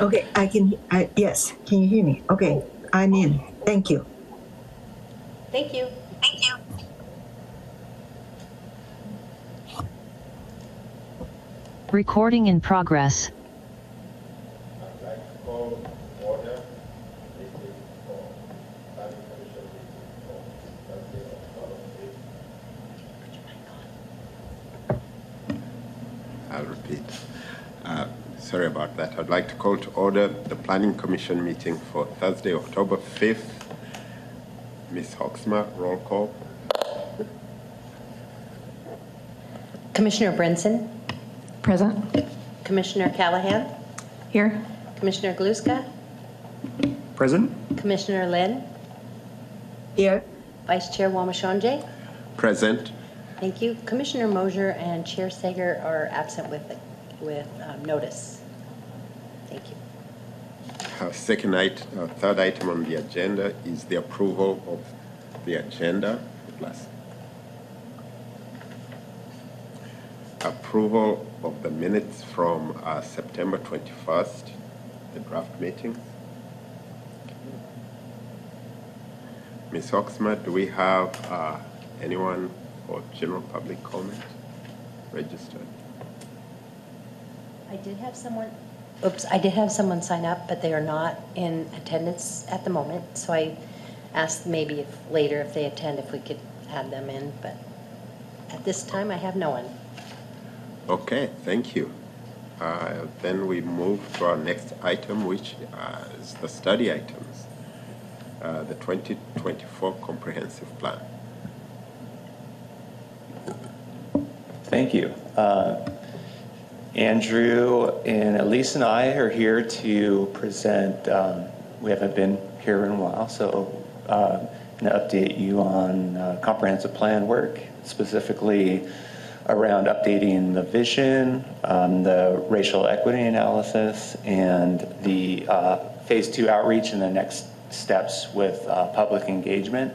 Okay, I can, I, yes, can you hear me? Okay, I'm in. Thank you. Thank you. Thank you. Recording in progress. I'll repeat. Uh, Sorry about that. I'd like to call to order the Planning Commission meeting for Thursday, October 5th. Ms. Hoekzema, roll call. Commissioner Brinson, Present. Commissioner Callahan, Here. Commissioner Galuska, Present? Commissioner Lin, Here, Vice Chair Rwamashongye. Present. Thank you. Commissioner Mosier and Chair Sager are absent with, with um, notice. Thank you. Our second item, our third item on the agenda is the approval of the agenda. Plus approval of the minutes from uh, September 21st, the draft meeting. Ms. Hoekzema, do we have uh, anyone for general public comment registered? I did have someone, oops, I did have someone sign up, but they are not in attendance at the moment. So I asked maybe if later, if they attend, if we could add them in, but at this time, I have no one. Okay, thank you. Uh, Then we move to our next item, which uh, is the study items, uh, the 2024 Comprehensive Plan. Thank you. Uh, Andrew and Elise and I are here to present, um, we haven't been here in a while, so uh, going to update you on uh, comprehensive plan work, specifically around updating the vision, um, the racial equity analysis, and the uh, phase two outreach and the next steps with uh, public engagement.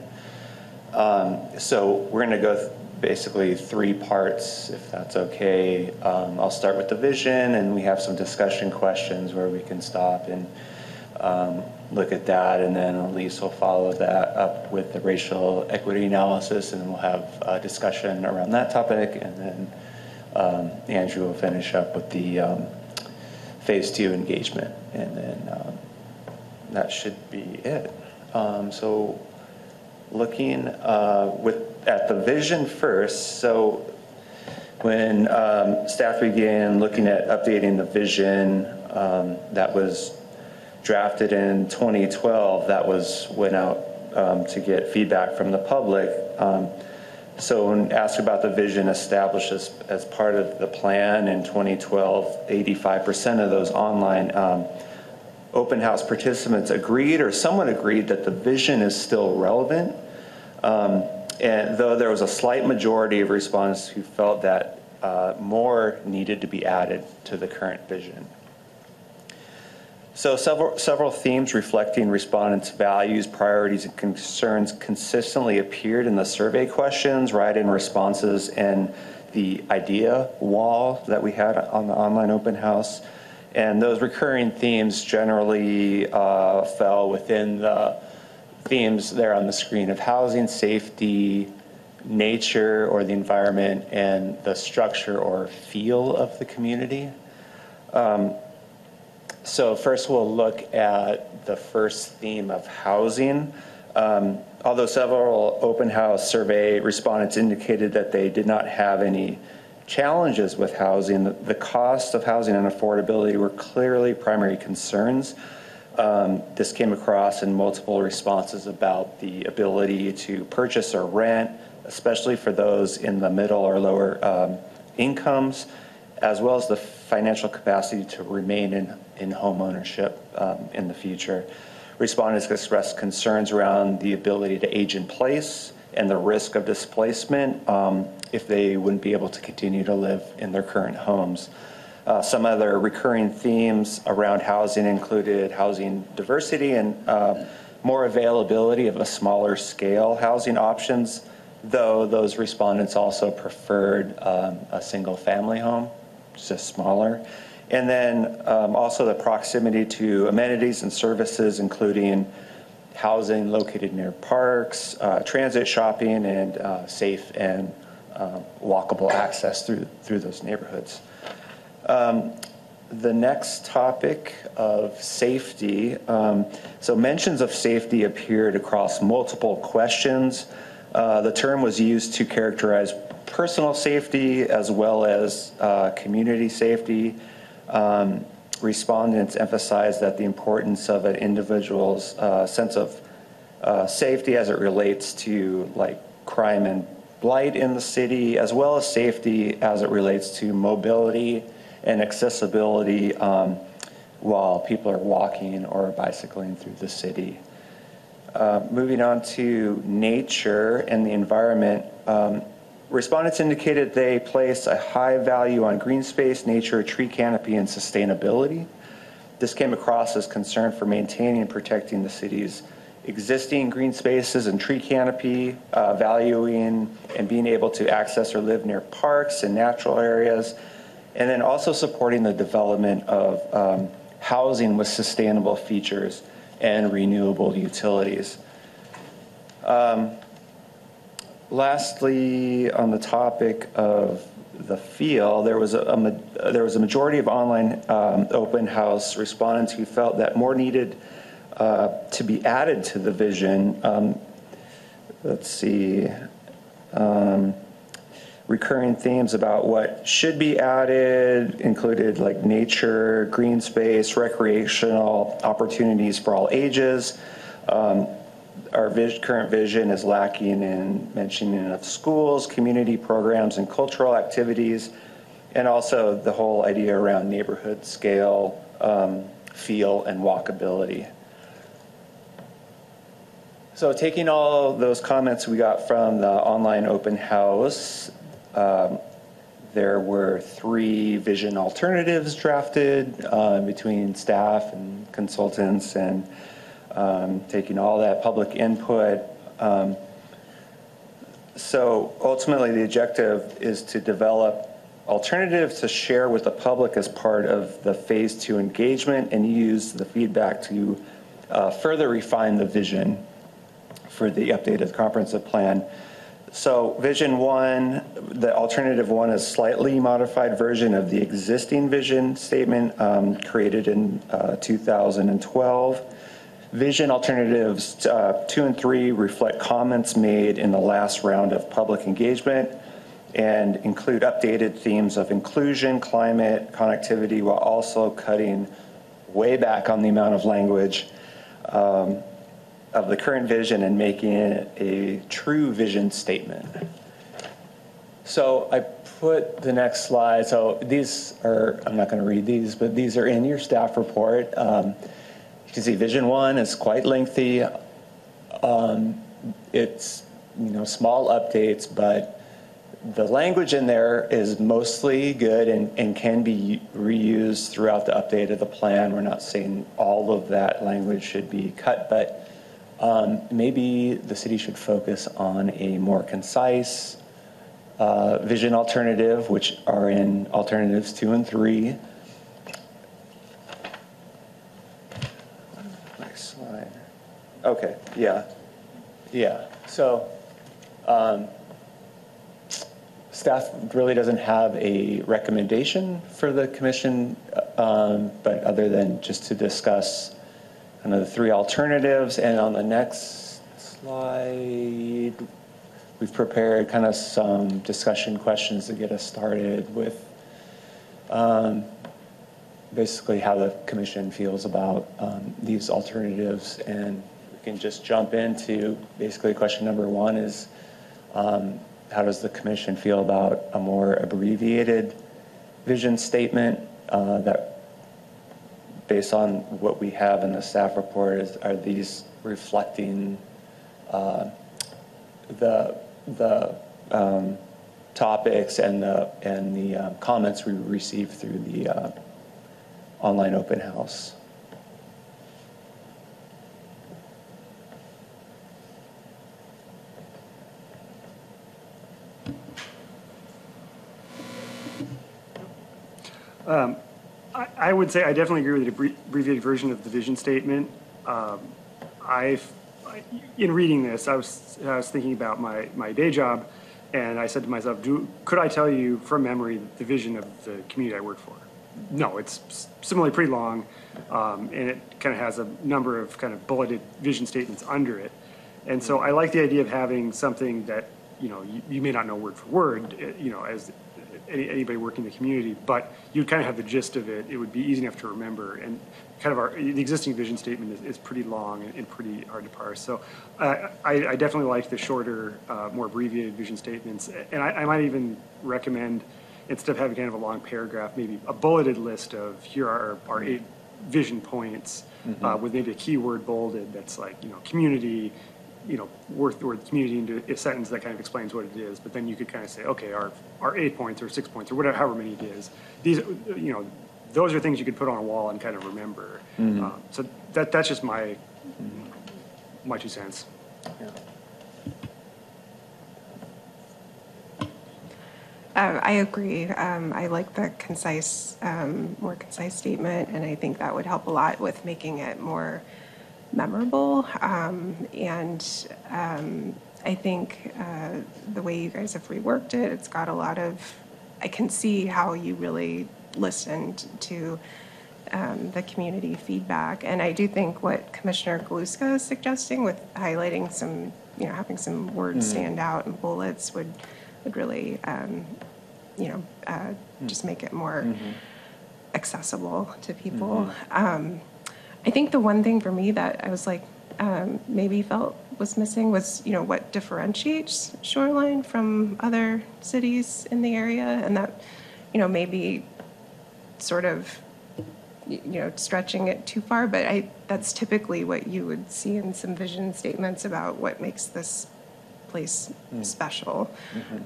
Um, So we're going to go th- basically three parts, if that's okay. Um, I'll start with the vision, and we have some discussion questions where we can stop and um, look at that, and then Elise will follow that up with the racial equity analysis, and we'll have a discussion around that topic, and then um, Andrew will finish up with the um, phase two engagement, and then um, that should be it. Um, So looking uh, with, at the vision first, so when um, staff began looking at updating the vision um, that was drafted in 2012, that was went out um, to get feedback from the public. Um, so when asked about the vision established as, as part of the plan in 2012, 85% of those online um, open house participants agreed or someone agreed that the vision is still relevant. Um, and though there was a slight majority of respondents who felt that uh, more needed to be added to the current vision. So several, several themes reflecting respondents' values, priorities, and concerns consistently appeared in the survey questions, write-in responses, and the idea wall that we had on the online open house. And those recurring themes generally uh, fell within the themes there on the screen of housing, safety, nature or the environment, and the structure or feel of the community. Um, so first we'll look at the first theme of housing. Um, although several open house survey respondents indicated that they did not have any challenges with housing, the, the cost of housing and affordability were clearly primary concerns. Um, this came across in multiple responses about the ability to purchase or rent, especially for those in the middle or lower um, incomes, as well as the financial capacity to remain in, in home ownership um, in the future. Respondents expressed concerns around the ability to age in place and the risk of displacement um, if they wouldn't be able to continue to live in their current homes. Uh, some other recurring themes around housing included housing diversity and uh, more availability of a smaller scale housing options, though those respondents also preferred um, a single family home, just smaller, And then um, also the proximity to amenities and services, including housing located near parks, uh, transit shopping, and uh, safe and um, walkable access through, through those neighborhoods. Um, The next topic of safety, um, so mentions of safety appeared across multiple questions. Uh, The term was used to characterize personal safety as well as uh, community safety. Um, Respondents emphasized that the importance of an individual's uh, sense of uh, safety as it relates to like crime and blight in the city, as well as safety as it relates to mobility and accessibility um, while people are walking or bicycling through the city. Uh, moving on to nature and the environment, um, respondents indicated they place a high value on green space, nature, tree canopy, and sustainability. This came across as concern for maintaining and protecting the city's existing green spaces and tree canopy, uh, valuing and being able to access or live near parks and natural areas, and then also supporting the development of um, housing with sustainable features and renewable utilities. Um, Lastly, on the topic of the feel, there was a, a there was a majority of online um, open house respondents who felt that more needed uh, to be added to the vision. Um, let's see. Um, recurring themes about what should be added included like nature, green space, recreational opportunities for all ages. Um, our vis- current vision is lacking in mentioning of schools, community programs, and cultural activities, and also the whole idea around neighborhood scale, um, feel, and walkability. So, taking all those comments we got from the online open house, um, there were three vision alternatives drafted uh, between staff and consultants, and um, taking all that public input. Um, so ultimately, the objective is to develop alternatives to share with the public as part of the phase two engagement and use the feedback to uh, further refine the vision for the updated comprehensive plan. So vision one, the alternative one is slightly modified version of the existing vision statement um, created in uh, 2012. Vision alternatives uh, two and three reflect comments made in the last round of public engagement and include updated themes of inclusion, climate, connectivity, while also cutting way back on the amount of language um, of the current vision and making it a true vision statement. So I put the next slide. So these are, I'm not going to read these, but these are in your staff report. Um, you can see Vision One is quite lengthy. Um, it's you know small updates, but the language in there is mostly good and, and can be reused throughout the update of the plan. We're not saying all of that language should be cut, but um, maybe the city should focus on a more concise uh, vision alternative, which are in alternatives two and three. Next slide. Okay, yeah, yeah. So um, staff really doesn't have a recommendation for the commission, um, but other than just to discuss the three alternatives. And on the next slide, we've prepared kind of some discussion questions to get us started with um, basically how the commission feels about um, these alternatives. And we can just jump into basically question number one is um, how does the commission feel about a more abbreviated vision statement uh, that based on what we have in the staff report, is, are these reflecting uh, the the um, topics and the and the um, comments we received through the uh, online open house? I, would say I definitely agree with the abbre- abbreviated version of the vision statement. Um, I've, I- in reading this, I was, I was thinking about my, my day job, and I said to myself, do, could I tell you from memory the vision of the community I work for? No, it's similarly pretty long, um, and it kind of has a number of kind of bulleted vision statements under it. And so I like the idea of having something that, you know, you, you may not know word for word, eh, you know, as any, anybody working in the community, but you'd kind of have the gist of it. It would be easy enough to remember. And kind of our, the existing vision statement is, is pretty long and, and pretty hard to parse. So uh, I, I definitely like the shorter, uh, more abbreviated vision statements. And I, I might even recommend, instead of having kind of a long paragraph, maybe a bulleted list of here are our eight vision points uh, with maybe a keyword bolded that's like, you know, community, you know, worth the word community into a sentence that kind of explains what it is, but then you could kind of say, okay, our, our eight points or six points or whatever, however many it is. These, you know, those are things you could put on a wall and kind of remember. Um, So that, that's just my, my two cents. Uh, I agree. Um, I like the concise, um, more concise statement, and I think that would help a lot with making it more memorable. Um, and um, I think uh, the way you guys have reworked it, it's got a lot of, I can see how you really listened to um, the community feedback. And I do think what Commissioner Galuska is suggesting with highlighting some, you know, having some words stand out and bullets would, would really, um, you know, uh, just make it more accessible to people. Um, I think the one thing for me that I was like, um, maybe felt was missing was, you know, what differentiates Shoreline from other cities in the area, and that, you know, maybe sort of, you know, stretching it too far, but I, that's typically what you would see in some vision statements about what makes this place special.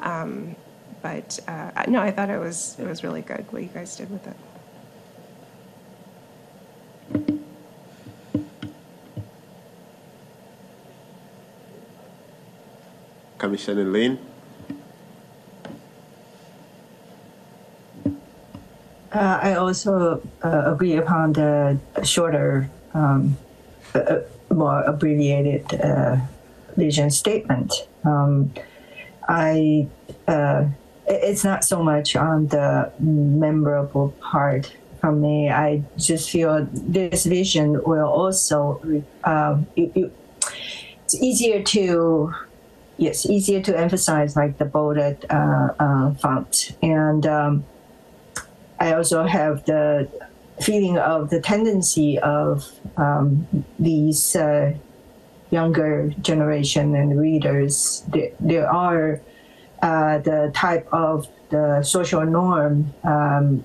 Um, But, uh, no, I thought it was, it was really good what you guys did with it. Commissioner Lin? Uh, I also uh, agree upon the shorter, um, uh, uh, more abbreviated uh, vision statement. Um, I uh, it's not so much on the memorable part for me. I just feel this vision will also uh, it- it- it's easier to yes easier to emphasize like the bolded uh, uh, font and. Um, I also have the feeling of the tendency of um, these uh, younger generation and readers. There, there are uh, the type of the social norm. Um,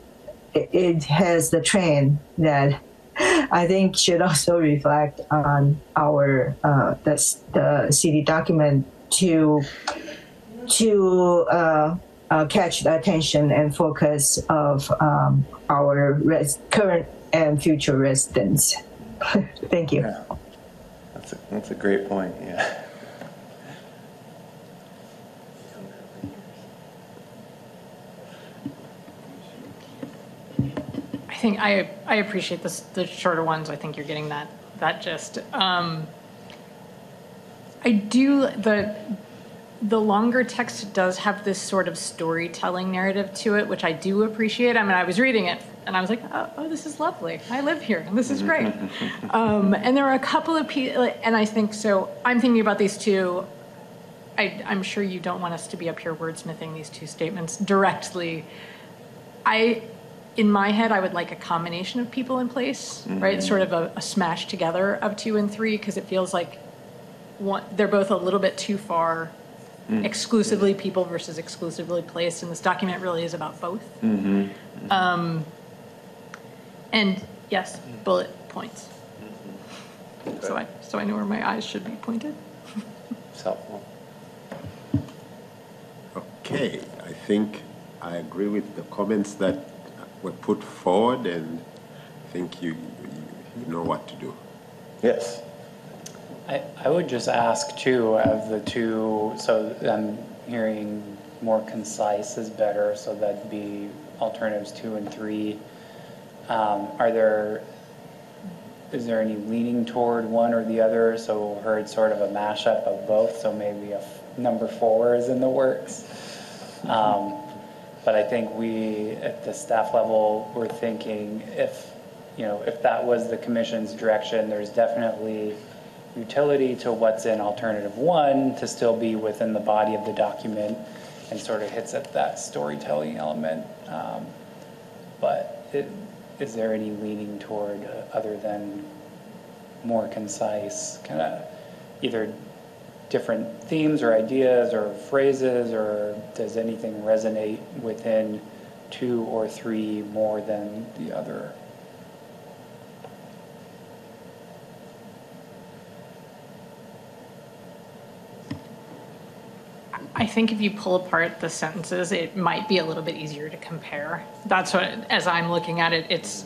it, it has the trend that I think should also reflect on our uh, the, the city document to to uh, uh, catch the attention and focus of um, our res- current and future residents. Thank you. Yeah. That's a, that's a great point, yeah. I think I, I appreciate this, the shorter ones. I think you're getting that, that gist. Um, I do, the, the longer text does have this sort of storytelling narrative to it, which I do appreciate. I mean, I was reading it and I was like, oh, oh this is lovely. I live here. This is great. um, and there are a couple of people, and I think so. I'm thinking about these two. I, I'm sure you don't want us to be up here wordsmithing these two statements directly. I, in my head, I would like a combination of people in place, right? Sort of a, a smash together of two and three, because it feels like one, they're both a little bit too far mm. exclusively people versus exclusively place, and this document really is about both. Mm-hmm. Um, and yes, bullet points. Mm-hmm. So I, so I know where my eyes should be pointed. It's helpful. Okay, I think I agree with the comments that were put forward, and I think you, you, you know what to do. Yes. I, would just ask too, of the two, so I'm hearing more concise is better, so that'd be alternatives two and three. Um, Are there, is there any leaning toward one or the other? So heard sort of a mashup of both, so maybe a f- number four is in the works. Um, But I think we, at the staff level, we're thinking if, you know, if that was the commission's direction, there's definitely utility to what's in alternative one to still be within the body of the document and sort of hits at that storytelling element. Um, But it, is there any leaning toward, uh, other than more concise, kind of either different themes or ideas or phrases, or does anything resonate within two or three more than the other? I think if you pull apart the sentences, it might be a little bit easier to compare. That's what, as I'm looking at it, it's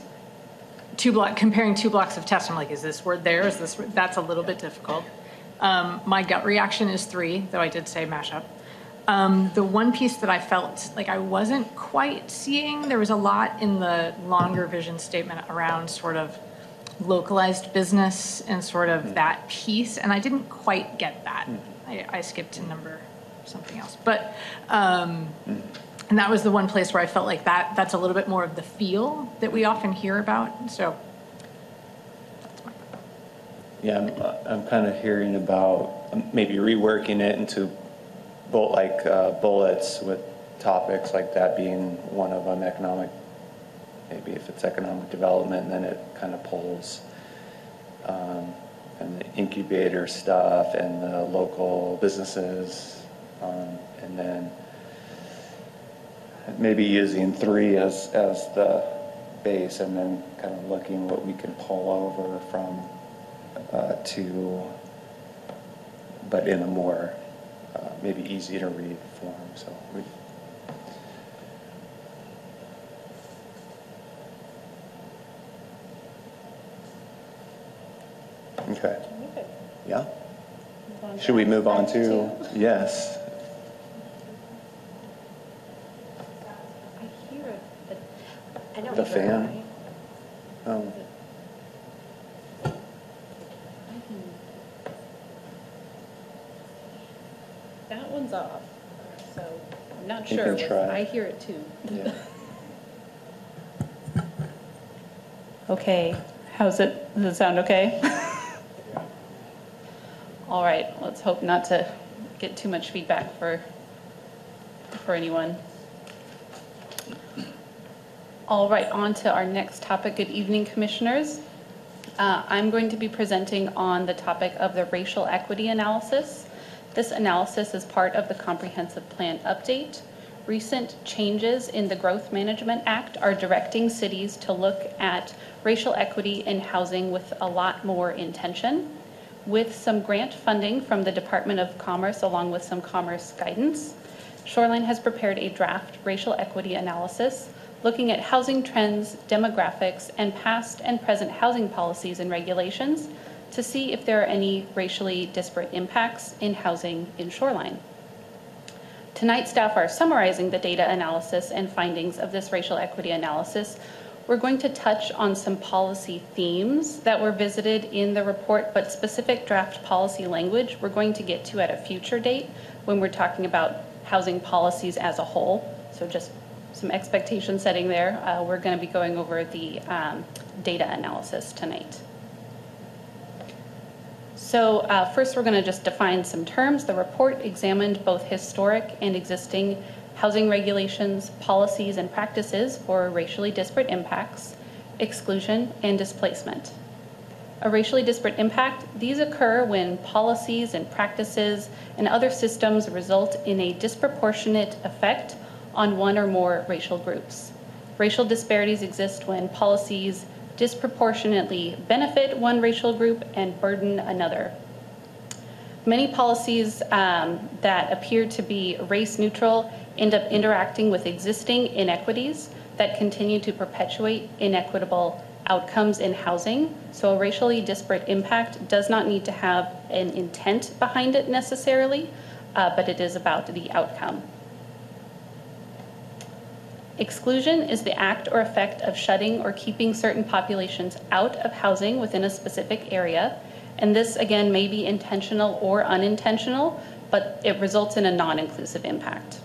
two block, comparing two blocks of text. I'm like, is this word there? Is this, that's a little bit difficult. Um, my gut reaction is three, though I did say mashup. Um, the one piece that I felt like I wasn't quite seeing, there was a lot in the longer vision statement around sort of localized business and sort of that piece, and I didn't quite get that. I, I skipped to number something else, but um, and that was the one place where I felt like that that's a little bit more of the feel that we often hear about. So Yeah, I'm, I'm kind of hearing about um, maybe reworking it into bull, like uh, bullets with topics like that being one of them, economic, maybe if it's economic development, then it kind of pulls um, and the incubator stuff and the local businesses, um, and then maybe using three as, as the base and then kind of looking what we can pull over from uh, to, but in a more, uh, maybe easy to read form, so we, okay. Yeah? Should we move on to, yes, I hear it, but I don't. The fan? Oh, That one's off, so I'm not You sure. can try. I hear it too. yeah. Okay, how's it, does it sound okay? All right, let's hope not to get too much feedback for, for anyone. All right, on to our next topic. Good evening, Commissioners. Uh, I'm going to be presenting on the topic of the racial equity analysis. This analysis is part of the Comprehensive Plan Update. Recent changes in the Growth Management Act are directing cities to look at racial equity in housing with a lot more intention. With some grant funding from the Department of Commerce, along with some commerce guidance, Shoreline has prepared a draft racial equity analysis looking at housing trends, demographics, and past and present housing policies and regulations to see if there are any racially disparate impacts in housing in Shoreline. Tonight, staff are summarizing the data analysis and findings of this racial equity analysis. We're going to touch on some policy themes that were visited in the report, but specific draft policy language we're going to get to at a future date when we're talking about housing policies as a whole. So just some expectation setting there. Uh, we're going to be going over the um, data analysis tonight. So uh, first, we're going to just define some terms. The report examined both historic and existing housing regulations, policies, and practices for racially disparate impacts, exclusion, and displacement. A racially disparate impact, these occur when policies and practices and other systems result in a disproportionate effect on one or more racial groups. Racial disparities exist when policies disproportionately benefit one racial group and burden another. Many policies um, that appear to be race neutral end up interacting with existing inequities that continue to perpetuate inequitable outcomes in housing. So, a racially disparate impact does not need to have an intent behind it necessarily, uh, but it is about the outcome. Exclusion is the act or effect of shutting or keeping certain populations out of housing within a specific area. And this, again, may be intentional or unintentional, but it results in a non inclusive impact.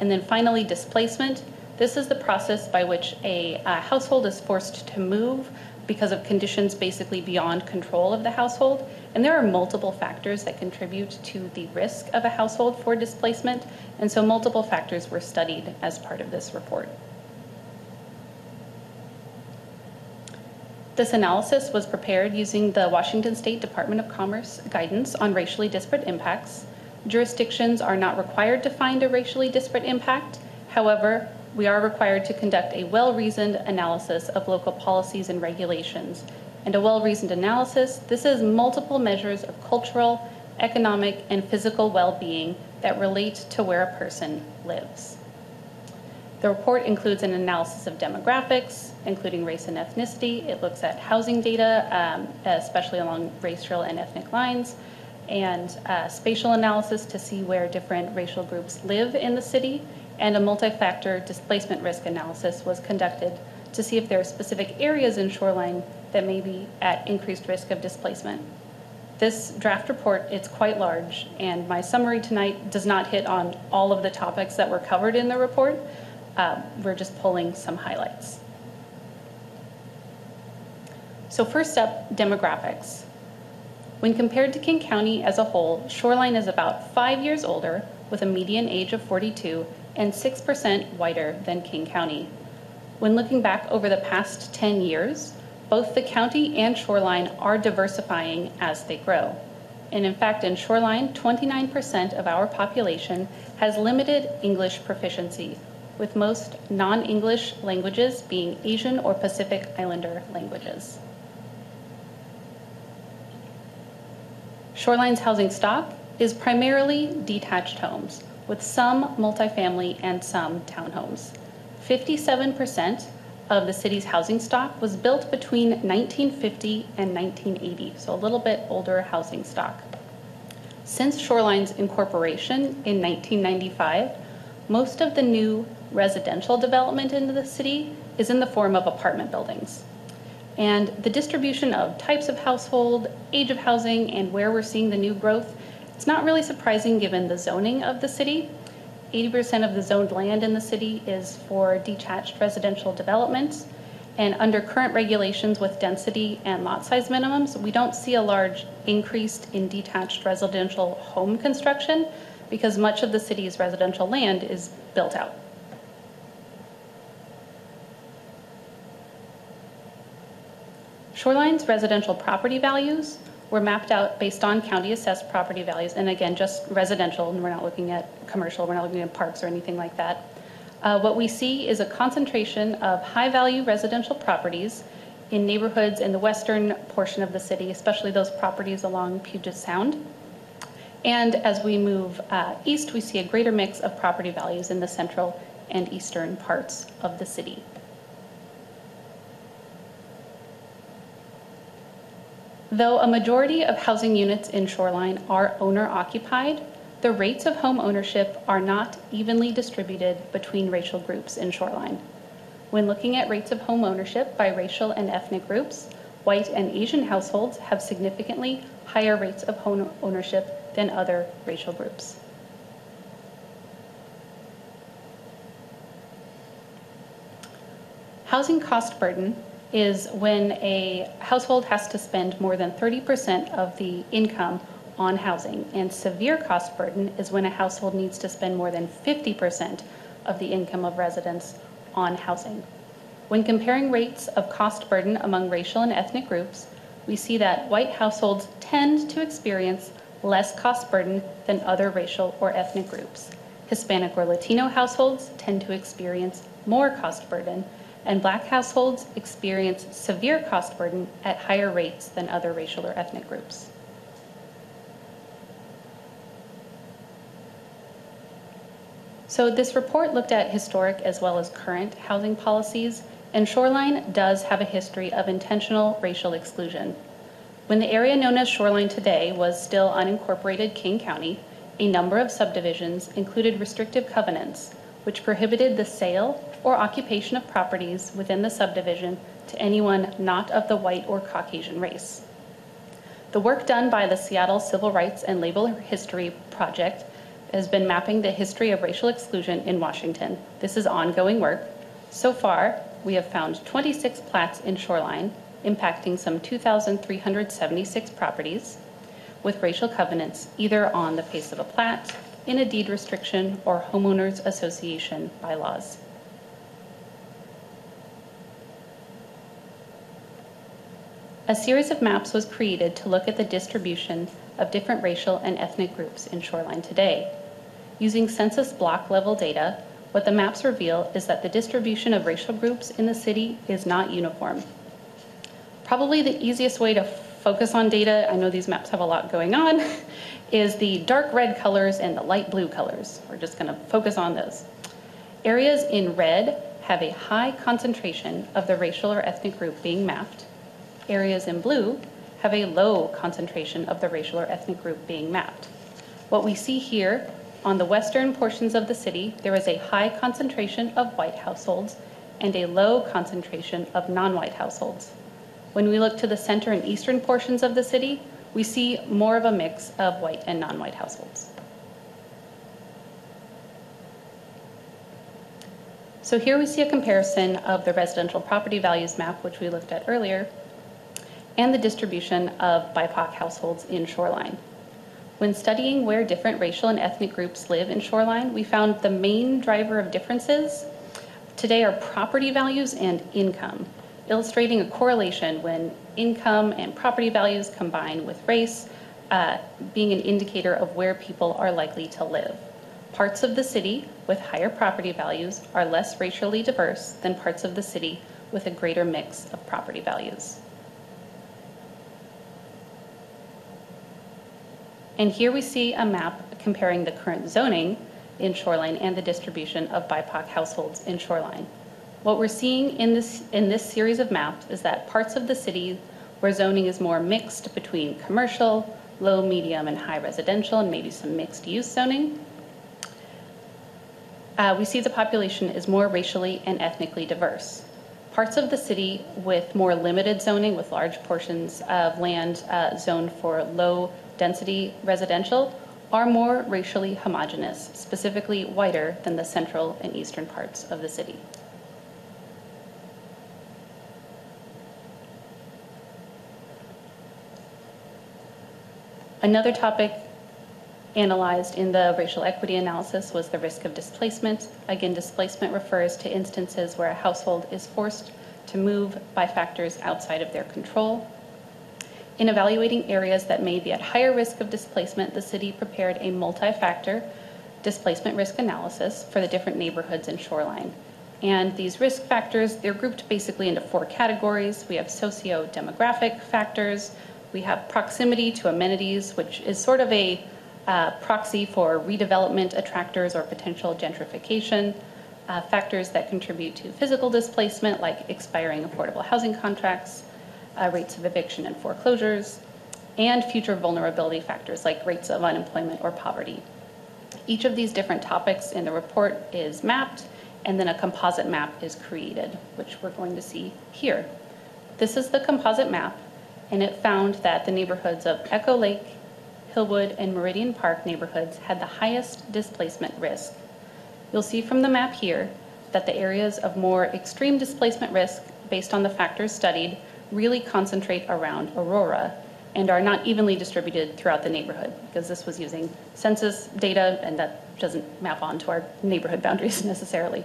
And then finally, displacement. This is the process by which a, uh household is forced to move because of conditions basically beyond control of the household. And there are multiple factors that contribute to the risk of a household for displacement. And so multiple factors were studied as part of this report. This analysis was prepared using the Washington State Department of Commerce guidance on racially disparate impacts. Jurisdictions are not required to find a racially disparate impact. However, we are required to conduct a well reasoned analysis of local policies and regulations. And a well reasoned analysis, this is multiple measures of cultural, economic, and physical well being that relate to where a person lives. The report includes an analysis of demographics, including race and ethnicity. It looks at housing data, um, especially along racial and ethnic lines, and uh, spatial analysis to see where different racial groups live in the city. And a multi factor displacement risk analysis was conducted to see if there are specific areas in shoreline that may be at increased risk of displacement. This draft report it's quite large, and my summary tonight does not hit on all of the topics that were covered in the report. Uh, we're just pulling some highlights. So, first up, demographics. When compared to King County as a whole, Shoreline is about five years older, with a median age of 42 and 6% whiter than King County. When looking back over the past 10 years, both the county and shoreline are diversifying as they grow. And in fact, in shoreline, 29% of our population has limited English proficiency, with most non English languages being Asian or Pacific Islander languages. Shoreline's housing stock is primarily detached homes, with some multifamily and some townhomes. 57% of the city's housing stock was built between 1950 and 1980, so a little bit older housing stock. Since Shoreline's incorporation in 1995, most of the new residential development in the city is in the form of apartment buildings. And the distribution of types of household, age of housing, and where we're seeing the new growth, it's not really surprising given the zoning of the city. 80% of the zoned land in the city is for detached residential developments. And under current regulations with density and lot size minimums, we don't see a large increase in detached residential home construction because much of the city's residential land is built out. Shoreline's residential property values were mapped out based on county assessed property values, and again, just residential, and we're not looking at commercial, we're not looking at parks or anything like that. Uh, what we see is a concentration of high value residential properties in neighborhoods in the western portion of the city, especially those properties along Puget Sound. And as we move uh, east, we see a greater mix of property values in the central and eastern parts of the city. Though a majority of housing units in Shoreline are owner occupied, the rates of home ownership are not evenly distributed between racial groups in Shoreline. When looking at rates of home ownership by racial and ethnic groups, white and Asian households have significantly higher rates of home ownership than other racial groups. Housing cost burden is when a household has to spend more than 30% of the income on housing. And severe cost burden is when a household needs to spend more than 50% of the income of residents on housing. When comparing rates of cost burden among racial and ethnic groups, we see that white households tend to experience less cost burden than other racial or ethnic groups. Hispanic or Latino households tend to experience more cost burden, and black households experience severe cost burden at higher rates than other racial or ethnic groups. So this report looked at historic as well as current housing policies, and Shoreline does have a history of intentional racial exclusion. When the area known as Shoreline today was still unincorporated King County, a number of subdivisions included restrictive covenants which prohibited the sale or occupation of properties within the subdivision to anyone not of the white or Caucasian race. The work done by the Seattle Civil Rights and Labor History Project has been mapping the history of racial exclusion in Washington. This is ongoing work. So far, we have found 26 plats in Shoreline impacting some 2,376 properties with racial covenants either on the face of a plat, in a deed restriction, or homeowners association bylaws. A series of maps was created to look at the distribution of different racial and ethnic groups in Shoreline today. Using census block level data, what the maps reveal is that the distribution of racial groups in the city is not uniform. Probably the easiest way to focus on data, I know these maps have a lot going on, is the dark red colors and the light blue colors. We're just to focus on those. Areas in red have a high concentration of the racial or ethnic group being mapped. Areas in blue have a low concentration of the racial or ethnic group being mapped. What we see here on the western portions of the city, there is a high concentration of white households and a low concentration of non white households. When we look to the center and eastern portions of the city, we see more of a mix of white and non white households. So here we see a comparison of the residential property values map, which we looked at earlier, and the distribution of BIPOC households in Shoreline. When studying where different racial and ethnic groups live in Shoreline, we found the main driver of differences today are property values and income, illustrating a correlation when income and property values combine with race, uh, being an indicator of where people are likely to live. Parts of the city with higher property values are less racially diverse than parts of the city with a greater mix of property values. And here we see a map comparing the current zoning in Shoreline and the distribution of BIPOC households in Shoreline. What we're seeing in this, in this series of maps is that parts of the city where zoning is more mixed between commercial, low, medium, and high residential, and maybe some mixed use zoning, uh, we see the population is more racially and ethnically diverse. Parts of the city with more limited zoning, with large portions of land uh, zoned for low density residential, are more racially homogenous, specifically whiter than the central and eastern parts of the city. Another topic analyzed in the racial equity analysis was the risk of displacement. Again, displacement refers to instances where a household is forced to move by factors outside of their control. In evaluating areas that may be at higher risk of displacement, the city prepared a multi-factor displacement risk analysis for the different neighborhoods in Shoreline. And these risk factors, they're grouped basically into four categories. We have socio-demographic factors, we have proximity to amenities, which is sort of a uh, proxy for redevelopment attractors or potential gentrification, uh, factors that contribute to physical displacement like expiring affordable housing contracts, uh, rates of eviction and foreclosures, and future vulnerability factors like rates of unemployment or poverty. Each of these different topics in the report is mapped, and then a composite map is created, which we're going to see here. This is the composite map, and it found that the neighborhoods of Echo Lake, Hillwood, and Meridian Park neighborhoods had the highest displacement risk. You'll see from the map here that the areas of more extreme displacement risk, based on the factors studied, really concentrate around Aurora and are not evenly distributed throughout the neighborhood because this was using census data and that doesn't map onto our neighborhood boundaries necessarily.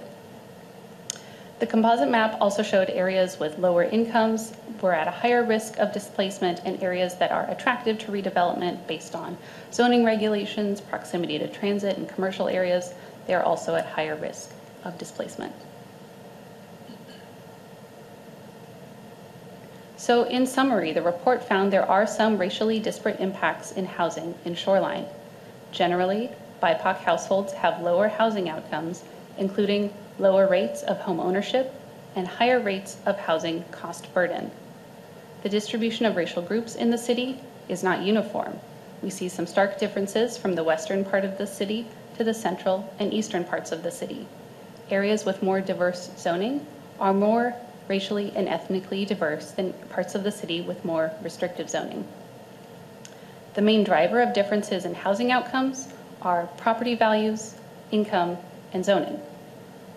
The composite map also showed areas with lower incomes were at a higher risk of displacement and areas that are attractive to redevelopment based on zoning regulations, proximity to transit and commercial areas, they are also at higher risk of displacement. So, in summary, the report found there are some racially disparate impacts in housing in Shoreline. Generally, BIPOC households have lower housing outcomes, including lower rates of home ownership and higher rates of housing cost burden. The distribution of racial groups in the city is not uniform. We see some stark differences from the western part of the city to the central and eastern parts of the city. areas with more diverse zoning are more racially and ethnically diverse than parts of the city with more restrictive zoning. The main driver of differences in housing outcomes are property values, income, and zoning.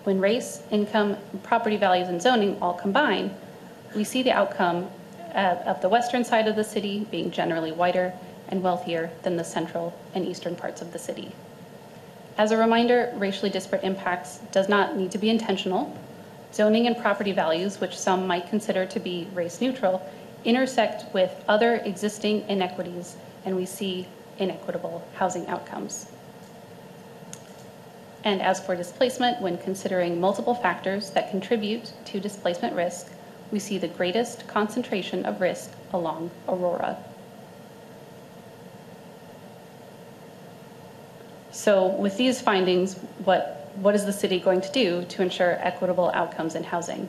When race, income, property values, and zoning all combine, we see the outcome uh, of the western side of the city being generally whiter and wealthier than the central and eastern parts of the city. As a reminder, racially disparate impacts does not need to be intentional. Zoning and property values, which some might consider to be race neutral, intersect with other existing inequities, and we see inequitable housing outcomes. And as for displacement, when considering multiple factors that contribute to displacement risk, we see the greatest concentration of risk along Aurora. So with these findings, what, what is the city going to do to ensure equitable outcomes in housing?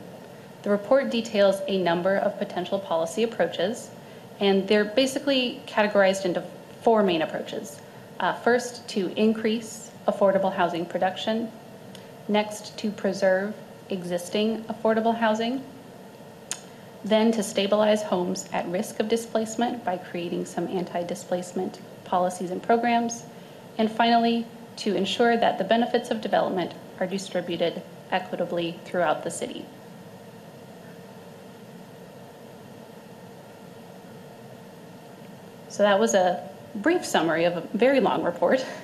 The report details a number of potential policy approaches, and they're basically categorized into four main approaches. Uh, first, to increase affordable housing production. Next, to preserve existing affordable housing. Then, to stabilize homes at risk of displacement by creating some anti displacement policies and programs. And finally, to ensure that the benefits of development are distributed equitably throughout the city. So that was a brief summary of a very long report.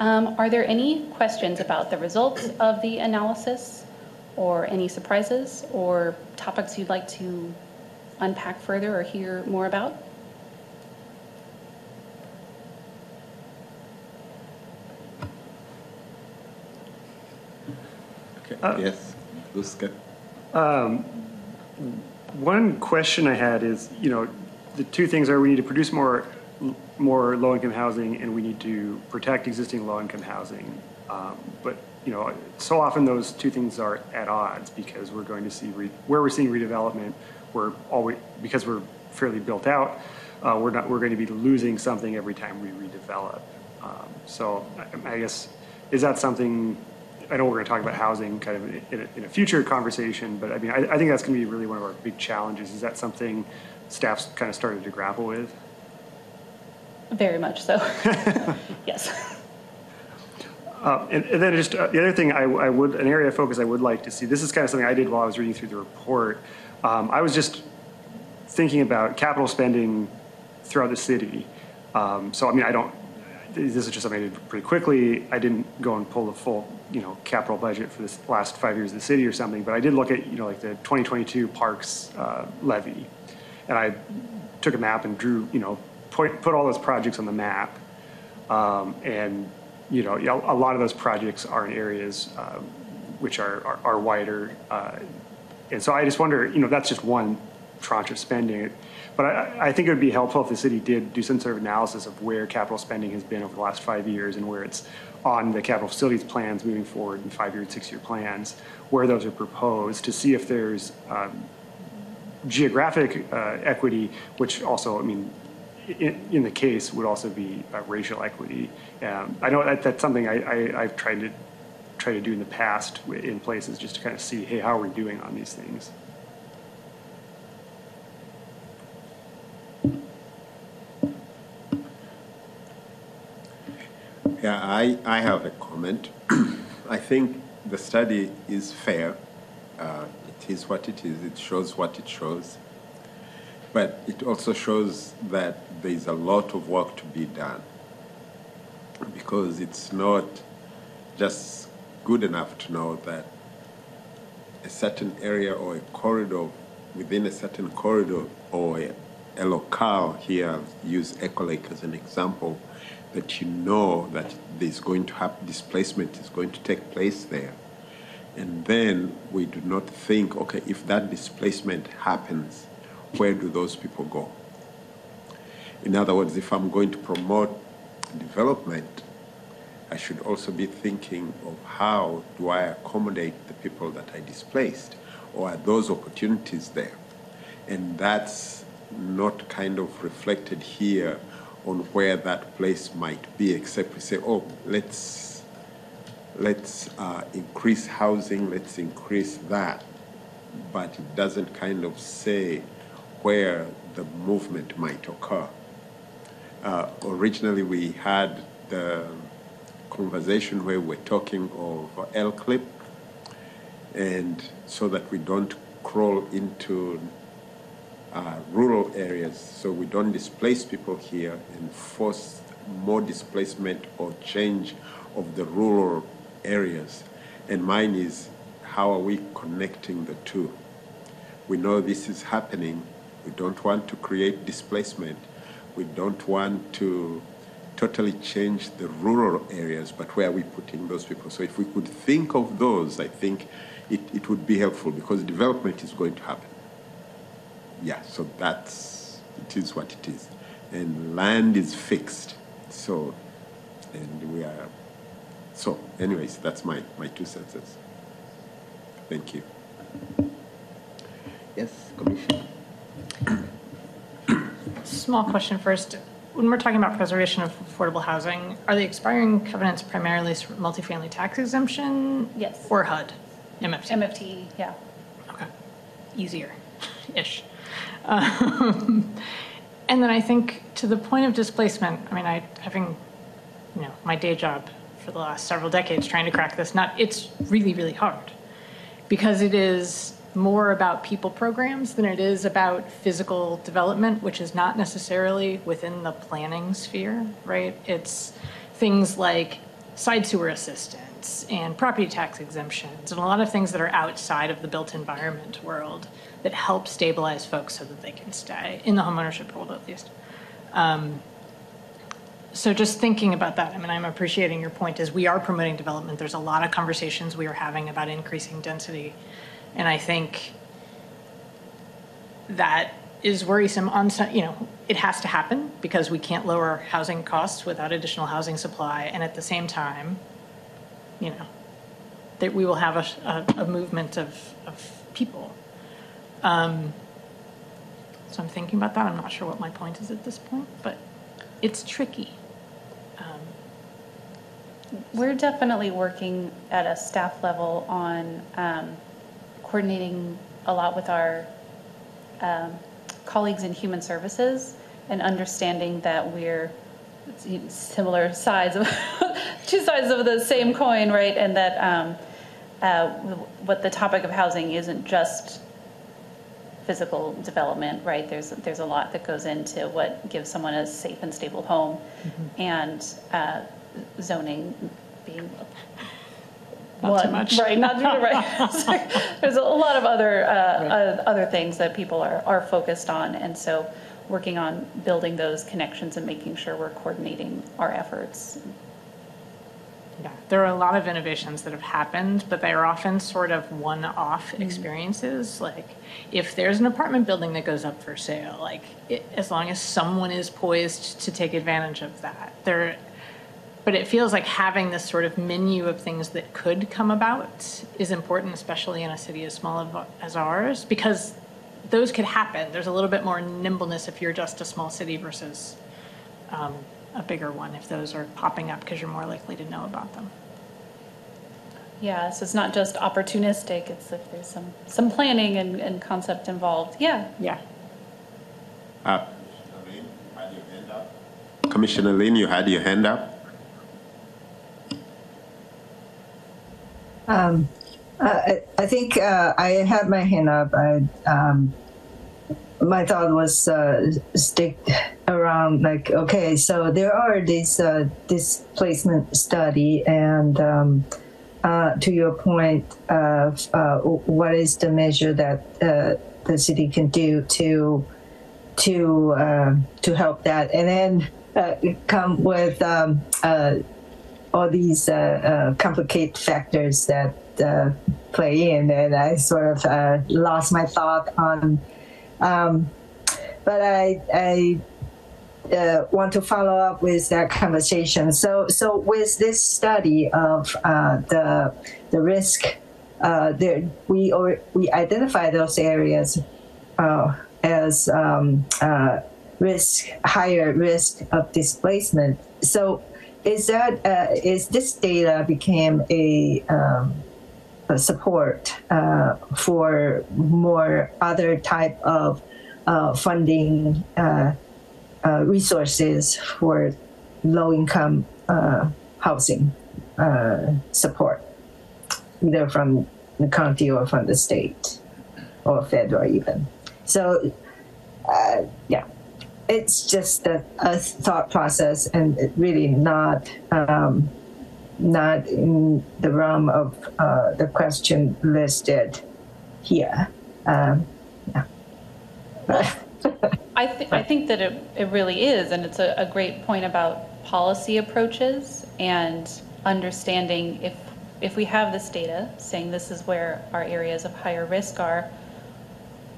Um, are there any questions about the results of the analysis or any surprises or topics you'd like to unpack further or hear more about? Okay, yes, Galuska. One question I had is, you know, the two things are we need to produce more, more low-income housing and we need to protect existing low-income housing. Um, But, you know, so often those two things are at odds because we're going to see, re- where we're seeing redevelopment, we're always, because we're fairly built out, uh, we're not, we're going to be losing something every time we redevelop. Um, So I I guess, is that something, I know we're going to talk about housing kind of in a, in a future conversation, but I mean, I, I think that's going to be really one of our big challenges. Is that something staff's kind of started to grapple with? Very much so. yes. Uh, And, and then just, uh, the other thing I, I would, an area of focus I would like to see, this is kind of something I did while I was reading through the report. Um, I was just thinking about capital spending throughout the city. Um, so, I mean, I don't, this is just something I did pretty quickly. I didn't go and pull the full, you know, capital budget for this last five years of the city or something, but I did look at, you know, like the 2022 parks uh, levy. And I took a map and drew, you know, put, put all those projects on the map. Um, and, you know, a lot of those projects are in areas um, which are, are, are wider. Uh, and so I just wonder, you know, that's just one tranche of spending. But I, I think it would be helpful if the city did do some sort of analysis of where capital spending has been over the last five years and where it's on the capital facilities plans moving forward in five-year, and six-year plans, where those are proposed to see if there's um, geographic uh, equity, which also, I mean, in, in the case would also be uh, racial equity. Um, I know that that's something I, I, I've tried to try to do in the past in places just to kind of see, hey, how are we doing on these things? Yeah, I, I have a comment. I think the study is fair. Uh, it is what it is. It shows what it shows. But it also shows that there is a lot of work to be done because it's not just good enough to know that a certain area or a corridor within a certain corridor or a, a locale here, use Lake as an example, that you know that there's going to have displacement is going to take place there. And then we do not think, okay, if that displacement happens, where do those people go? In other words, if I'm going to promote development, I should also be thinking of how do I accommodate the people that I displaced, or are those opportunities there? And that's not kind of reflected here on where that place might be, except we say, oh, let's let's uh, increase housing, let's increase that, but it doesn't kind of say where the movement might occur. Uh, originally, we had the conversation where we're talking of L clip, and so that we don't crawl into uh, rural areas, so we don't displace people here and force more displacement or change of the rural areas. And mine is how are we connecting the two? We know this is happening. We don't want to create displacement. We don't want to totally change the rural areas, but where are we putting those people? So if we could think of those, I think it, it would be helpful because development is going to happen. Yeah, so that's, it is what it is. And land is fixed. So, and we are, so anyways, that's my, my two senses. Thank you. Yes, Commissioner. Small question first. When we're talking about preservation of affordable housing, are the expiring covenants primarily multifamily tax exemption? Yes. Or HUD, MFT? MFT, yeah. Okay, easier-ish. Um, And then I think to the point of displacement, I mean, I, having, you know, my day job for the last several decades trying to crack this nut, it's really, really hard. Because it is more about people programs than it is about physical development, which is not necessarily within the planning sphere, right? It's things like side sewer assistance and property tax exemptions and a lot of things that are outside of the built environment world that help stabilize folks so that they can stay in the homeownership world at least. Um, so just thinking about that, I mean, I'm appreciating your point is we are promoting development. There's a lot of conversations we are having about increasing density. And I think that is worrisome on some, you know, it has to happen because we can't lower housing costs without additional housing supply. And at the same time, you know, that we will have a, a, a movement of, of people. Um, so I'm thinking about that. I'm not sure what my point is at this point, but it's tricky. We're definitely working at a staff level on um, coordinating a lot with our um, colleagues in human services and understanding that we're similar sides of, two sides of the same coin, right? And that um, uh, what the topic of housing isn't just physical development, right? There's, there's a lot that goes into what gives someone a safe and stable home. And uh, zoning being Not too much. right? Not too right. There's a lot of other uh, uh, other things that people are are focused on, and so working on building those connections and making sure we're coordinating our efforts. Yeah, there are a lot of innovations that have happened, but they are often sort of one-off experiences. Like, if there's an apartment building that goes up for sale, like, it, as long as someone is poised to take advantage of that, there. But it feels like having this sort of menu of things that could come about is important, especially in a city as small as ours, because those could happen. There's a little bit more nimbleness if you're just a small city versus um, a bigger one if those are popping up because you're more likely to know about them. Yeah, so it's not just opportunistic. It's if there's some some planning and, and concept involved. Yeah. Yeah. Uh, Commissioner Lin, you had your hand up? Um, I, I think uh, I had my hand up. I, um, my thought was uh, stick around like okay, so there are these uh, displacement study, and um, uh, to your point of uh, what is the measure that uh, the city can do to to uh, to help that, and then uh, come with um, uh, all these uh, uh, complicated factors that uh, play in, and I sort of uh, lost my thought on. Um, but I, I uh, want to follow up with that conversation. So, so with this study of uh, the the risk, there we or we identify those areas as um, risk higher risk of displacement. So is that uh, is this data became a, um, a support uh, for more other type of uh, funding uh, uh, resources for low income uh, housing support, either from the county or from the state or federal even. So, yeah, it's just a, a thought process and really not um, not in the realm of uh, the question listed here. Um, yeah. I, th- I think that it, it really is, and it's a, a great point about policy approaches and understanding if, if we have this data saying this is where our areas of higher risk are,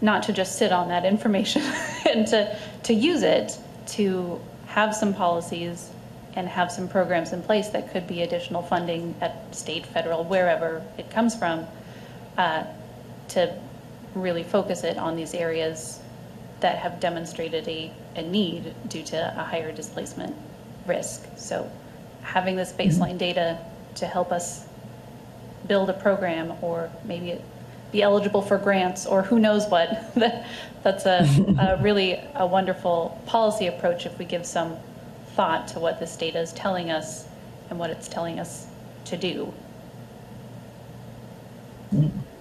not to just sit on that information and to, to use it to have some policies and have some programs in place that could be additional funding at state, federal, wherever it comes from, uh, to really focus it on these areas that have demonstrated a, a need due to a higher displacement risk. So having this baseline data to help us build a program or maybe be eligible for grants or who knows what, that's a, a really a wonderful policy approach if we give some thought to what this data is telling us and what it's telling us to do. Commissioner.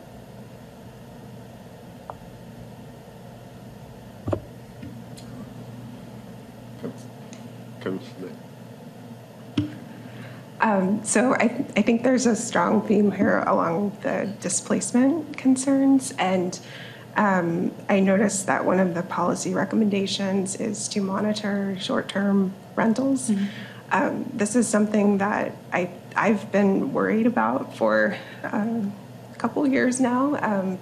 Um, so I, I think there's a strong theme here along the displacement concerns. And um, I noticed that one of the policy recommendations is to monitor short-term rentals. Um, this is something that I, I've been worried about for um, a couple years now um,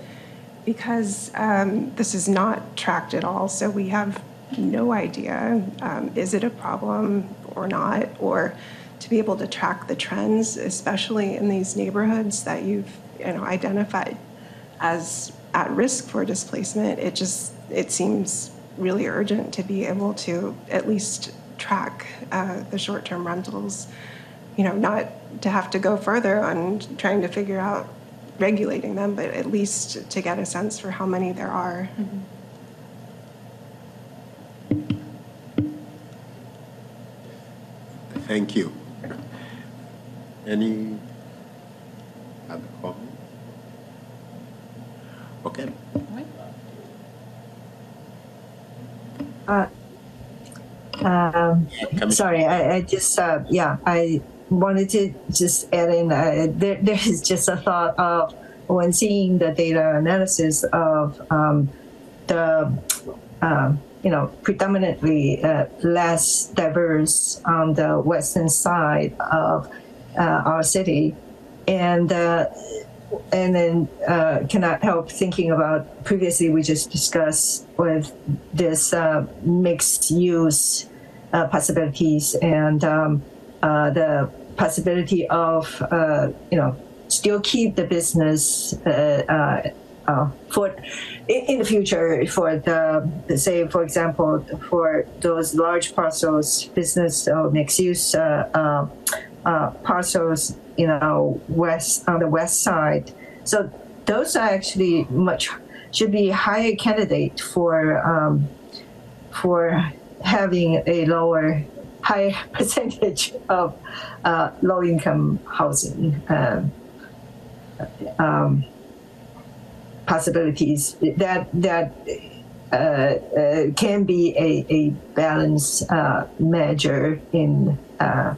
because um, this is not tracked at all. So we have no idea um, is it a problem or not, or to be able to track the trends, especially in these neighborhoods that you've you know identified as at risk for displacement. It just it seems really urgent to be able to at least track uh, the short-term rentals. You know, not to have to go further on trying to figure out regulating them, but at least to get a sense for how many there are. Thank you. Any other comment? Okay. Um, Commissioner. sorry, I, I just, uh, yeah, I wanted to just add in, uh, there, there is just a thought of when seeing the data analysis of um, the, um, you know, predominantly uh, less diverse on the western side of uh, our city. And uh, and then uh, cannot help thinking about previously we just discussed with this uh, mixed use uh, possibilities and um, uh, the possibility of uh, you know still keep the business uh, for in, in the future for the say for example for those large parcels business or mixed use parcels you know west on the west side. So those are actually much should be higher candidate for um, for having a lower higher percentage of uh, low income housing um, um, possibilities. That that uh, uh, can be a, a balance uh, measure in uh,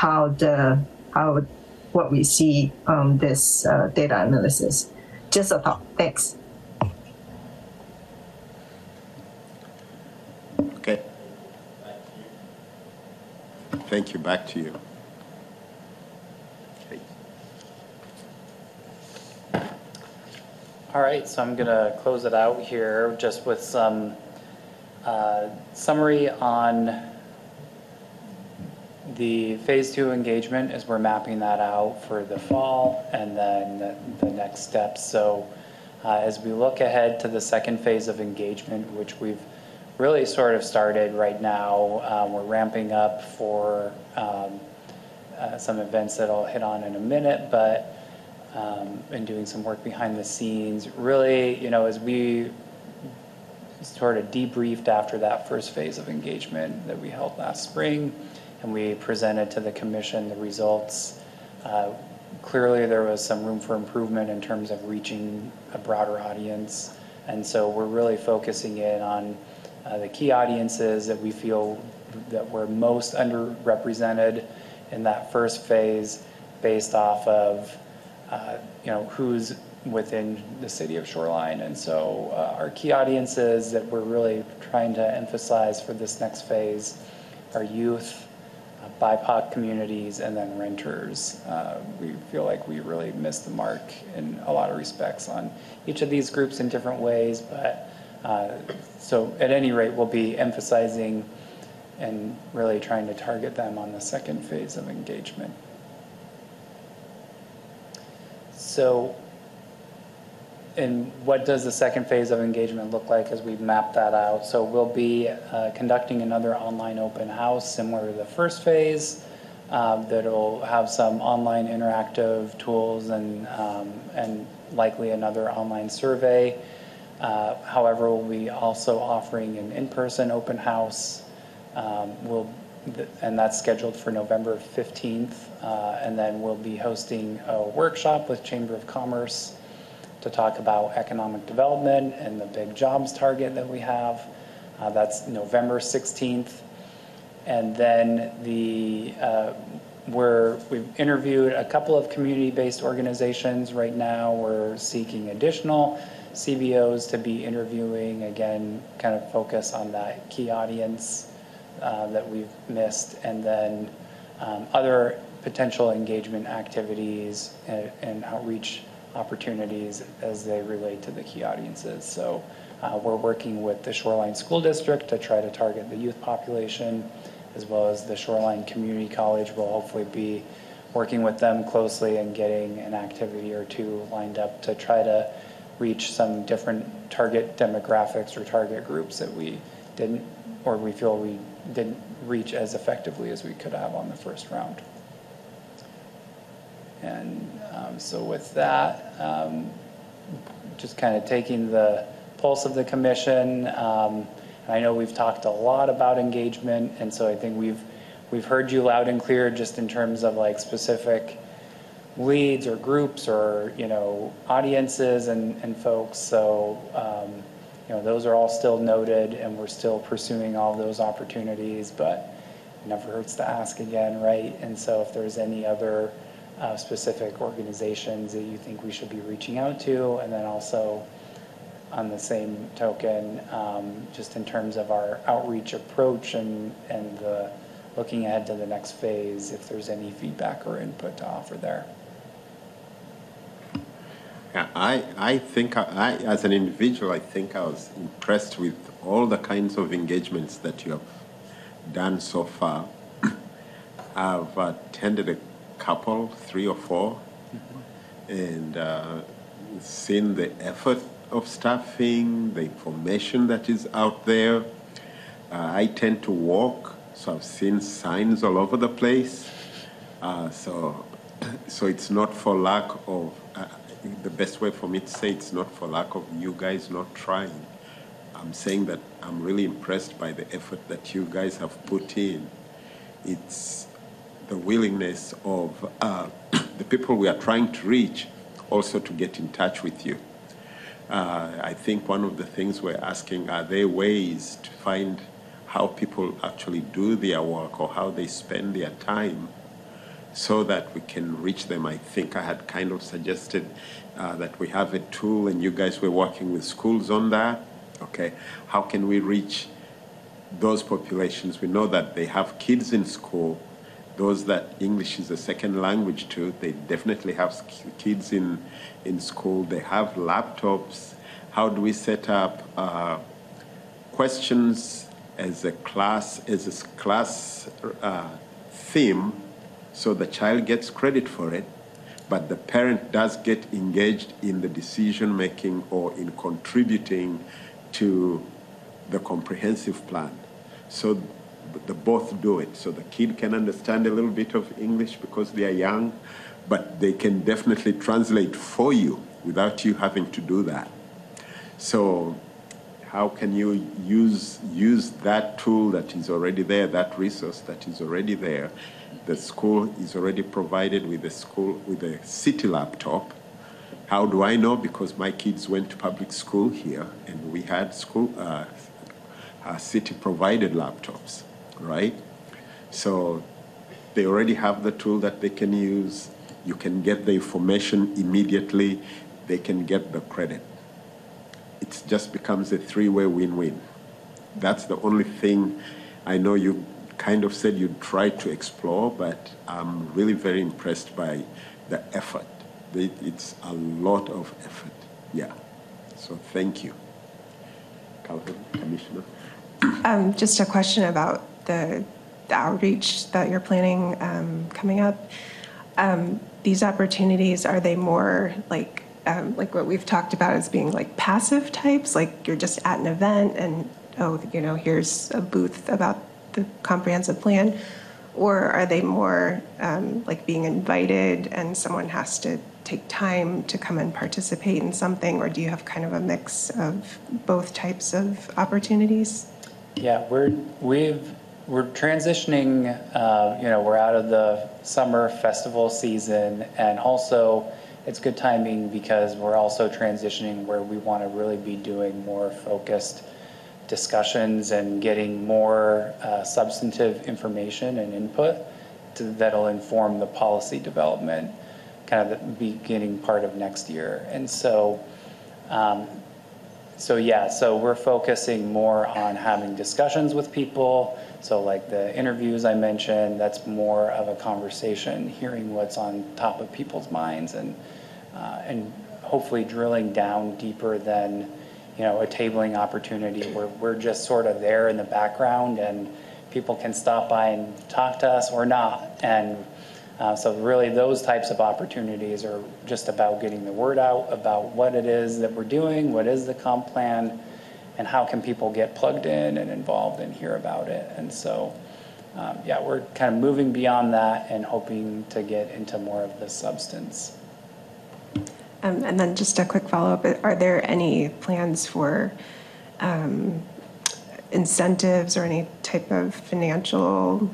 how the how what we see on this uh, data analysis. Just a thought. Thanks. Okay. Thank you. Back to you. All right, so I'm going to close it out here just with some uh, summary on the phase two engagement is we're mapping that out for the fall and then the, the next steps. So uh, as we look ahead to the second phase of engagement, which we've really sort of started right now, um, we're ramping up for um, uh, some events that I'll hit on in a minute, but um, and doing some work behind the scenes. Really, you know, as we sort of debriefed after that first phase of engagement that we held last spring, and we presented to the commission the results. Uh, clearly, there was some room for improvement in terms of reaching a broader audience, and so we're really focusing in on uh, the key audiences that we feel that were most underrepresented in that first phase, based off of uh, you know who's within the city of Shoreline. And so uh, our key audiences that we're really trying to emphasize for this next phase are youth, BIPOC communities, and then renters. Uh, we feel like we really missed the mark in a lot of respects on each of these groups in different ways. But uh, so at any rate, we'll be emphasizing and really trying to target them on the second phase of engagement. So and what does the second phase of engagement look like as we map that out? So we'll be uh, conducting another online open house similar to the first phase um, that'll have some online interactive tools and, um, and likely another online survey. Uh, however, we'll be also offering an in-person open house. Um, we'll, and that's scheduled for November 15th. Uh, and then we'll be hosting a workshop with Chamber of Commerce to talk about economic development and the big jobs target that we have. Uh, that's November 16th. And then the uh, we're, we've interviewed a couple of community-based organizations. Right now, we're seeking additional CBOs to be interviewing. Again, kind of focus on that key audience uh, that we've missed, and then um, other potential engagement activities and, and outreach opportunities as they relate to the key audiences. So uh, we're working with the Shoreline School District to try to target the youth population, as well as the Shoreline Community College We'll hopefully be working with them closely and getting an activity or two lined up to try to reach some different target demographics or target groups that we didn't, or we feel we didn't reach as effectively as we could have on the first round. And um, so with that, um, just kind of taking the pulse of the commission. Um, I know we've talked a lot about engagement, and so I think we've we've heard you loud and clear just in terms of like specific leads or groups or you know audiences and, and folks. So um, you know those are all still noted, and we're still pursuing all those opportunities. But it never hurts to ask again, right? And so if there's any other uh, specific organizations that you think we should be reaching out to, and then also on the same token, um, just in terms of our outreach approach and and the looking ahead to the next phase, if there's any feedback or input to offer there. Yeah, I, I think, I, I, as an individual, I think I was impressed with all the kinds of engagements that you have done so far. I've attended a couple, three or 4 and uh, seen the effort of staffing, the information that is out there. Uh, I tend to walk, so I've seen signs all over the place. Uh, so, so it's not for lack of. Uh, the best way for me to say it's not for lack of you guys not trying. I'm saying that I'm really impressed by the effort that you guys have put in. It's the willingness of uh, the people we are trying to reach also to get in touch with you. Uh, I think one of the things we're asking are there ways to find how people actually do their work or how they spend their time so that we can reach them. I think I had kind of suggested uh, that we have a tool and you guys were working with schools on that. Okay, how can we reach those populations? We know that they have kids in school those that English is a second language to, they definitely have kids in, in school. They have laptops. How do we set up uh, questions as a class, as a class uh, theme so the child gets credit for it, but the parent does get engaged in the decision making or in contributing to the comprehensive plan. So they both do it. So the kid can understand a little bit of English because they are young, but they can definitely translate for you without you having to do that. So how can you use use that tool that is already there, that resource that is already there? The school is already provided with a school with a city laptop. How do I know? Because my kids went to public school here, and we had school uh, uh, city provided laptops, right? So they already have the tool that they can use. You can get the information immediately. They can get the credit it just becomes a three-way win-win. That's the only thing I know you kind of said you'd try to explore, but I'm really very impressed by the effort. It's a lot of effort. Yeah. So thank you. Calvin, Commissioner. Um, Just a question about the the outreach that you're planning um, coming up. Um, These opportunities, are they more like, um, like what we've talked about as being like passive types? Like you're just at an event and, oh, you know, here's a booth about the comprehensive plan? Or are they more um, like being invited and someone has to take time to come and participate in something? Or do you have kind of a mix of both types of opportunities? Yeah, we're, we've, we're transitioning, uh, you know, we're out of the summer festival season, and also it's good timing because we're also transitioning where we want to really be doing more focused discussions and getting more uh, substantive information and input to, that'll inform the policy development, kind of the beginning part of next year. And so, um, so yeah, so we're focusing more on having discussions with people. So like the interviews I mentioned, that's more of a conversation, hearing what's on top of people's minds and, uh, and hopefully drilling down deeper than, you know, a tabling opportunity where we're just sort of there in the background and people can stop by and talk to us or not. And uh, so really those types of opportunities are just about getting the word out about what it is that we're doing, what is the comp plan, and how can people get plugged in and involved and hear about it. And so, um, yeah, we're kind of moving beyond that and hoping to get into more of the substance. Um, And then just a quick follow-up, are there any plans for um, incentives or any type of financial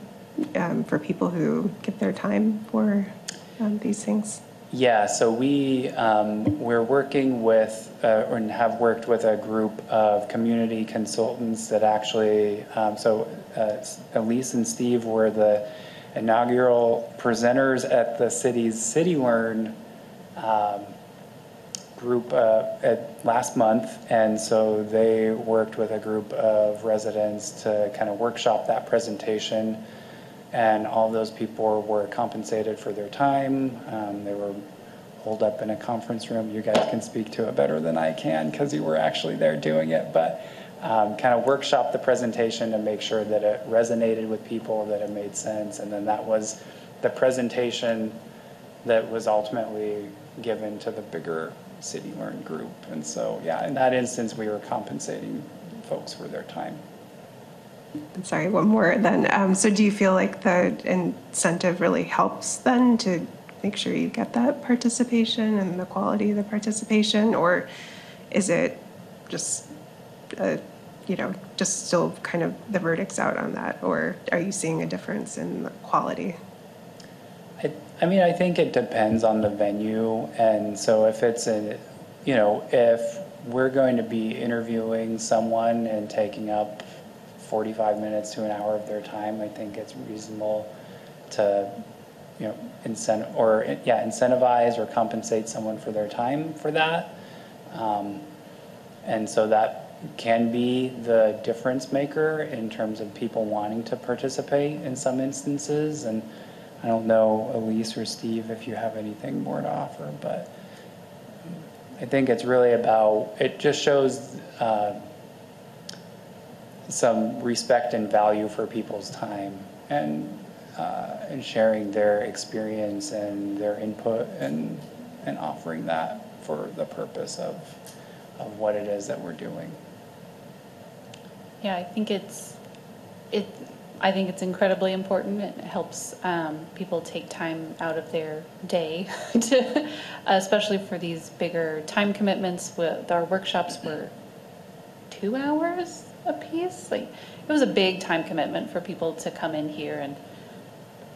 um, for people who give their time for um, these things? Yeah, so we, um, we're working with, uh, and have worked with a group of community consultants that actually, um, so uh, Elise and Steve were the inaugural presenters at the city's CityLearn um, group uh, at, last month, and so they worked with a group of residents to kind of workshop that presentation. And all those people were compensated for their time. Um, they were holed up in a conference room. You guys can speak to it better than I can because you were actually there doing it. But um, kind of workshop the presentation to make sure that it resonated with people, that it made sense. And then that was the presentation that was ultimately given to the bigger City Learn group. And so, yeah, in that instance, we were compensating folks for their time. Sorry, one more then. Um, So do you feel like the incentive really helps then to make sure you get that participation and the quality of the participation? Or is it just, uh, you know, just still kind of the verdict's out on that? Or are you seeing a difference in the quality? I, I mean, I think it depends on the venue. And so if it's a, you know, if we're going to be interviewing someone and taking up 45 minutes to an hour of their time, I think it's reasonable to, you know, incent or yeah, incentivize or compensate someone for their time for that. Um, and so that can be the difference maker in terms of people wanting to participate in some instances. And I don't know, Elise or Steve, if you have anything more to offer, but I think it's really about, it just shows uh, some respect and value for people's time and, uh, and sharing their experience and their input and, and offering that for the purpose of, of what it is that we're doing. Yeah, I think it's, it, I think it's incredibly important. It helps um, people take time out of their day to, especially for these bigger time commitments. With our workshops were two hours a piece. Like it was a big time commitment for people to come in here and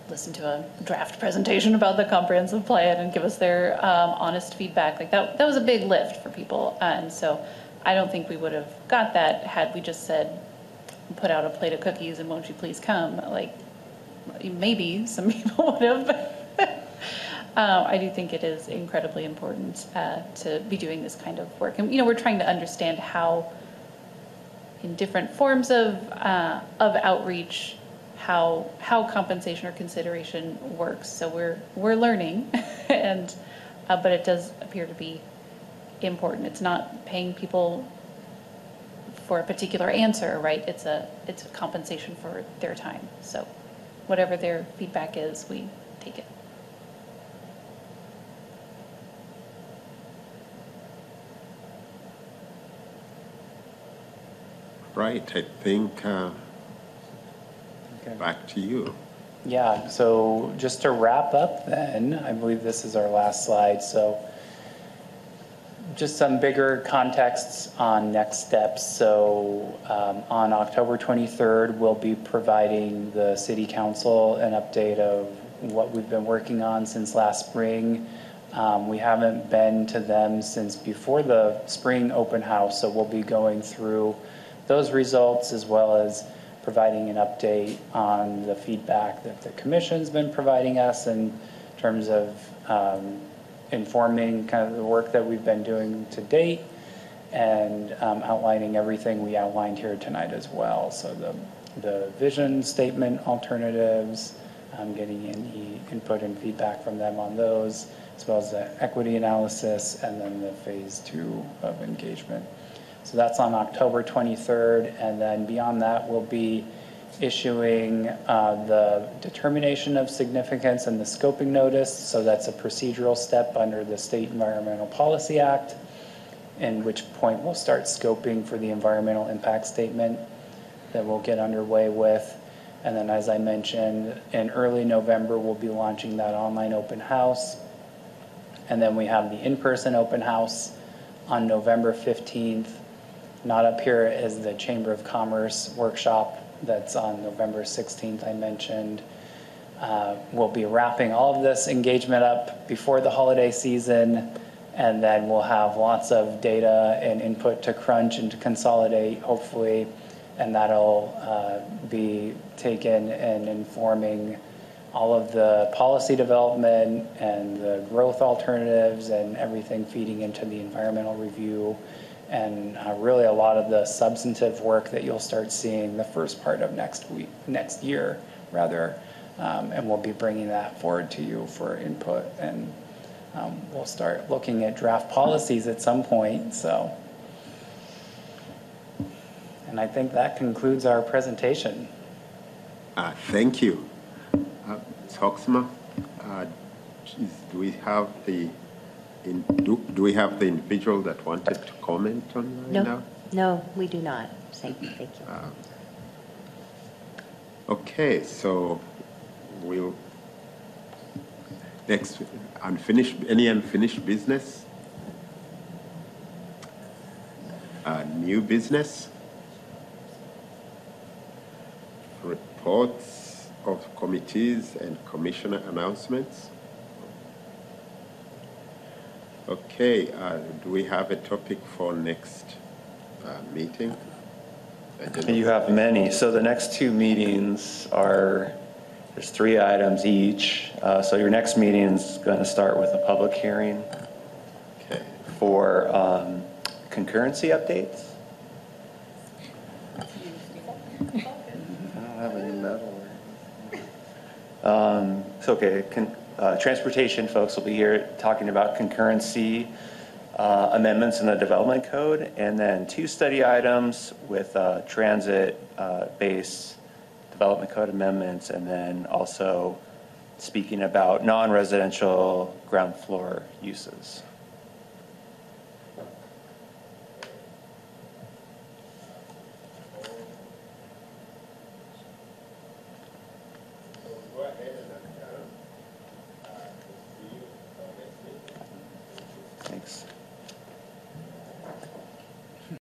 listen to a draft presentation about the comprehensive plan and give us their um, honest feedback. Like that, that was a big lift for people. And so I don't think we would have got that had we just said, put out a plate of cookies and won't you please come? Like maybe some people would have. um, I do think it is incredibly important uh, to be doing this kind of work. And, you know, we're trying to understand how in different forms of, uh, of outreach, how, how compensation or consideration works. So we're, we're learning, and, uh, but it does appear to be important. It's not paying people for a particular answer, right? It's a, it's a compensation for their time. So whatever their feedback is, we take it. Right, I think, uh, Okay. back to you. Yeah, so just to wrap up then, I believe this is our last slide, so just some bigger contexts on next steps. So um, on October 23rd, we'll be providing the city council an update of what we've been working on since last spring. Um, We haven't been to them since before the spring open house, so we'll be going through those results as well as providing an update on the feedback that the commission's been providing us in terms of um, informing kind of the work that we've been doing to date and um, outlining everything we outlined here tonight as well. So the, the vision statement alternatives, um, getting any input and feedback from them on those, as well as the equity analysis, and then the phase two of engagement. So that's on October 23rd, and then beyond that, we'll be issuing uh, the determination of significance and the scoping notice. So that's a procedural step under the State Environmental Policy Act, in which point we'll start scoping for the environmental impact statement that we'll get underway with. And then, as I mentioned, in early November, we'll be launching that online open house. And then we have the in-person open house on November 15th. Not up here is the Chamber of Commerce workshop that's on November 16th, I mentioned. Uh, We'll be wrapping all of this engagement up before the holiday season, and then we'll have lots of data and input to crunch and to consolidate, hopefully, and that'll uh, be taken in informing all of the policy development and the growth alternatives and everything feeding into the environmental review and uh, really a lot of the substantive work that you'll start seeing the first part of next week, next year, rather. Um, and we'll be bringing that forward to you for input. And um, we'll start looking at draft policies at some point. So, and I think that concludes our presentation. Uh, Thank you. Uh, Ms. Hoekzema, uh, do we have the, in- do do we have the individual that wanted to comment on No, now? no, we do not. Thank you. Okay, so we'll, next, unfinished, any unfinished business? Uh, New business? Reports of committees and commissioner announcements? Okay, uh, do we have a topic for next uh, meeting? You have many. So the next two meetings are, there's three items each. Uh, So your next meeting is going to start with a public hearing Okay. for um, concurrency updates. I don't have any metal. Um, So, okay, con- uh, transportation folks will be here talking about concurrency uh, amendments in the development code, and then two study items with uh, transit-based development code amendments, and then also speaking about non-residential ground floor uses.